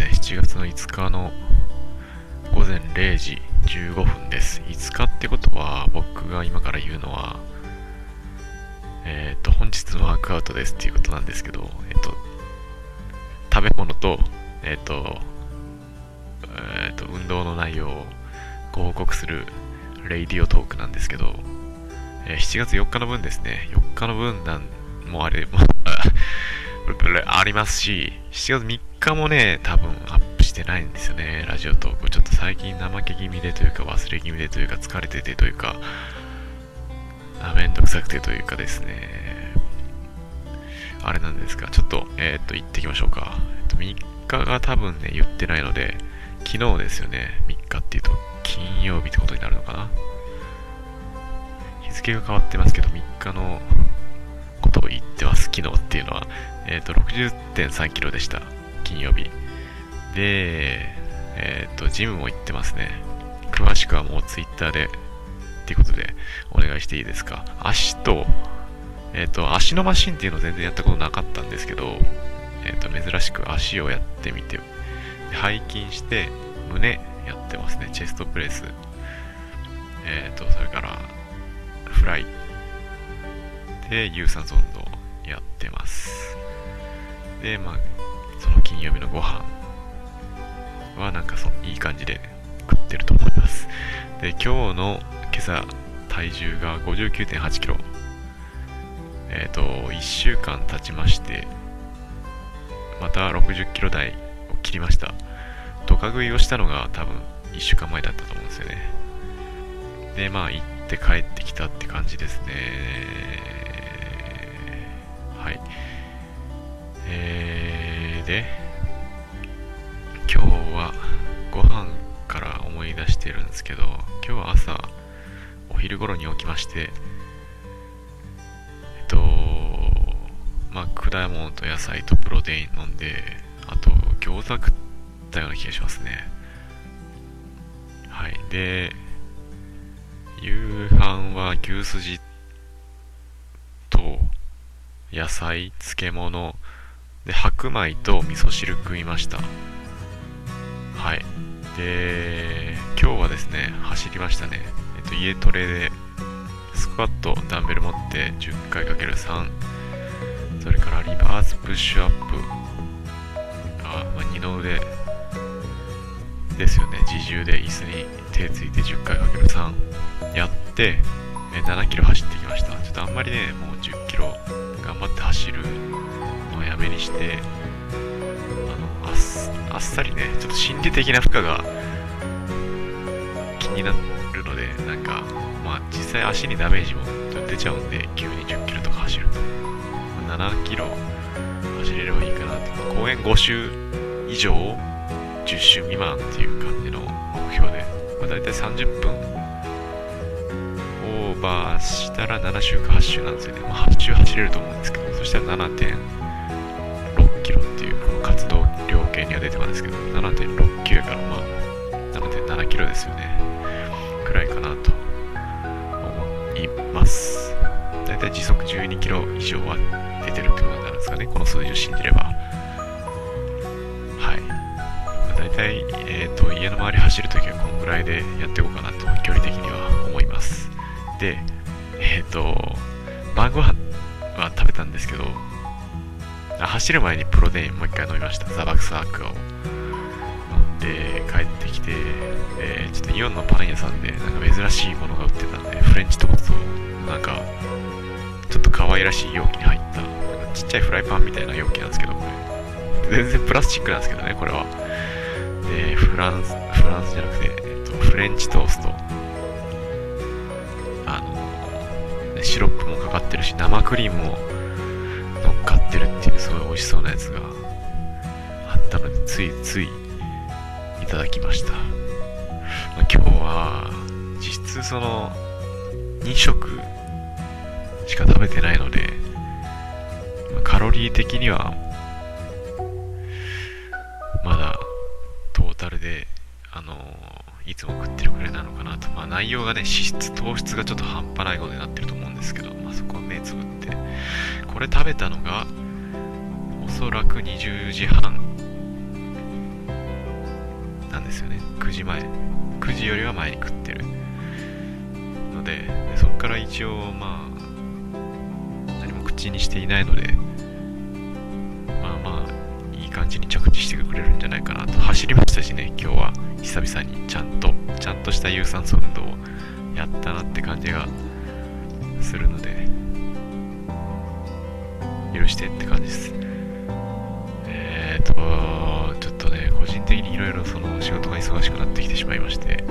ね、7月の5日の午前0時15分です。5日ってことは、僕が今から言うのは、えっ、ー、と、本日のワークアウトですっていうことなんですけど、えっ、ー、と、食べ物と、えっ、ー、と、えっ、と、運動の内容をご報告するレイディオトークなんですけど、え7月4日の分ですね、4日の分なんもあれ、あ、ありますし、7月3日もね、多分アップしてないんですよね、ラジオトーク。ちょっと最近怠け気味でというか、忘れ気味でというか、疲れててというか、めんどくさくてというかですね、あれなんですが、ちょっと、えー、っと、行ってきましょうか。えっと、3日が多分ね、言ってないので、昨日ですよね、3日っていうと、金曜日ってことになるのかな。日付が変わってますけど、3日のことを言ってます。昨日、えっ、ー、と、60.3キロでした。金曜日。で、えっ、ー、と、ジムも行ってますね。詳しくはもう Twitter で、っていうことでお願いしていいですか。足と、えっ、ー、と、足のマシンっていうの全然やったことなかったんですけど、えっ、と、珍しく足をやってみて、背筋して、胸やってますね。チェストプレス。えっ、と、それから、フライで有酸素運動やってますでまあその金曜日のご飯はなんかそいい感じで食ってると思います。で今日の今朝体重が5 9 8キロ。えっ、ー、と1週間経ちましてまた60キロ台を切りました。ドカ食いをしたのが多分1週間前だったと思うんですよね。でまあ行って帰ってきたって感じですね。はい。えー、で、今日はご飯から思い出してるんですけど、今日は朝、お昼頃に起きまして、えっと、まあ、果物と野菜とプロテイン飲んで、あと、餃子食ったような気がしますね。はい。で、夕飯は牛すじと、野菜、漬物、で、白米と味噌汁食いました。はい。で、今日はですね、走りましたね。えっと、家トレで、スクワット、ダンベル持って10回 ×3、それからリバースプッシュアップ、あ、まあ、二の腕ですよね、自重で椅子に手ついて10回 ×3 やって、7キロ走ってきました。ちょっとあんまりね、もう10キロをやめにしてあのあっあっさりねちょっと心理的な負荷が気になるのでなんかまあ実際足にダメージも出ちゃうんで急に10キロとか走る。と7キロ走れればいいかなと公園5周以上10周未満っていう感じの目標で、まあ、大体30分オーバーしたら7周か8周なんですよね。まあ、8周走れると思うんですけど、そしたら7.6量計には出てますけど、7.6キロからまあ7.7キロですよね。くらいかなと思います。だいたい時速12キロ以上は出てるってことになるんですかね。この数字を信じれば。はい。まあ、だいたい、えっ、ー、と、家の周り走るときはこのぐらいでやっていこうかなと、距離的には思います。で、えっ、ー、と、晩ご飯は食べたんですけど、走る前にプロテインもう一回飲みました。ザバクスアクを。飲んで、帰ってきて、えー、ちょっとイオンのパン屋さんで、なんか珍しいものが売ってたんで、フレンチトーストなんか、ちょっと可愛らしい容器に入った、ちっちゃいフライパンみたいな容器なんですけど、これ。全然プラスチックなんですけどね、これは。で、フランス、フランスじゃなくて、えっと、フレンチトースト。あのシロップもかかってるし生クリームも乗っかってるっていうすごいついついいただきました、まあ、今日は実質その2食しか食べてないので、カロリー的にはまだトータルであのいつも食ってるくらいなのかなと。まあ内容がね、脂質、糖質がちょっと半端ないことになってると思うんですけど、まあそこは目つぶって。これ食べたのが、おそらく20時半ですよね。9時前。9時よりは前に食ってる。のででそこから一応まあ何も口にしていないのでまあまあいい感じに着地してくれるんじゃないかなと。走りましたしね今日は。久々にちゃんとちゃんとした有酸素運動をやったなって感じがするので許してって感じです。えーっと的にいろいろその仕事が忙しくなってきてしまいまして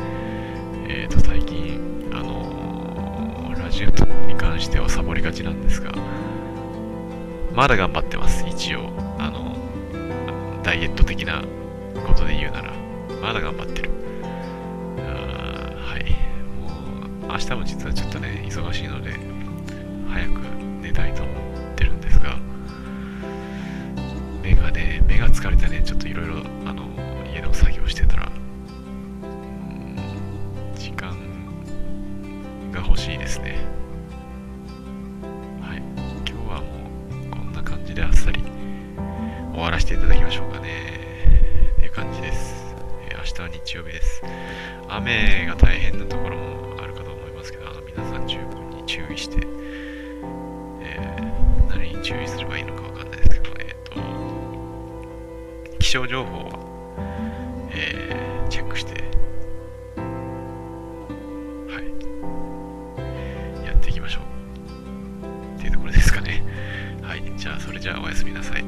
えーと最近あのーラジオに関してはサボりがちなんですがまだ頑張ってます。一応あのダイエット的なことで言うならまだ頑張ってる。あはい。もう明日も実はちょっとね忙しいので早く寝たいと思ってるんですが目がね目が疲れてねちょっといろいろあのの作業してたらうん時間が欲しいですね。はい。今日はもうこんな感じであっさり終わらせていただきましょうかね。っていう感じです、えー明日は日曜日です。雨が大変なところもあるかと思いますけどあの皆さん十分に注意して、えー何に注意すればいいのかわかんないですけどえっ、と気象情報は、えーチェックして。はい。やっていきましょう。っていうところですかね。はい。じゃあそれじゃあおやすみなさい。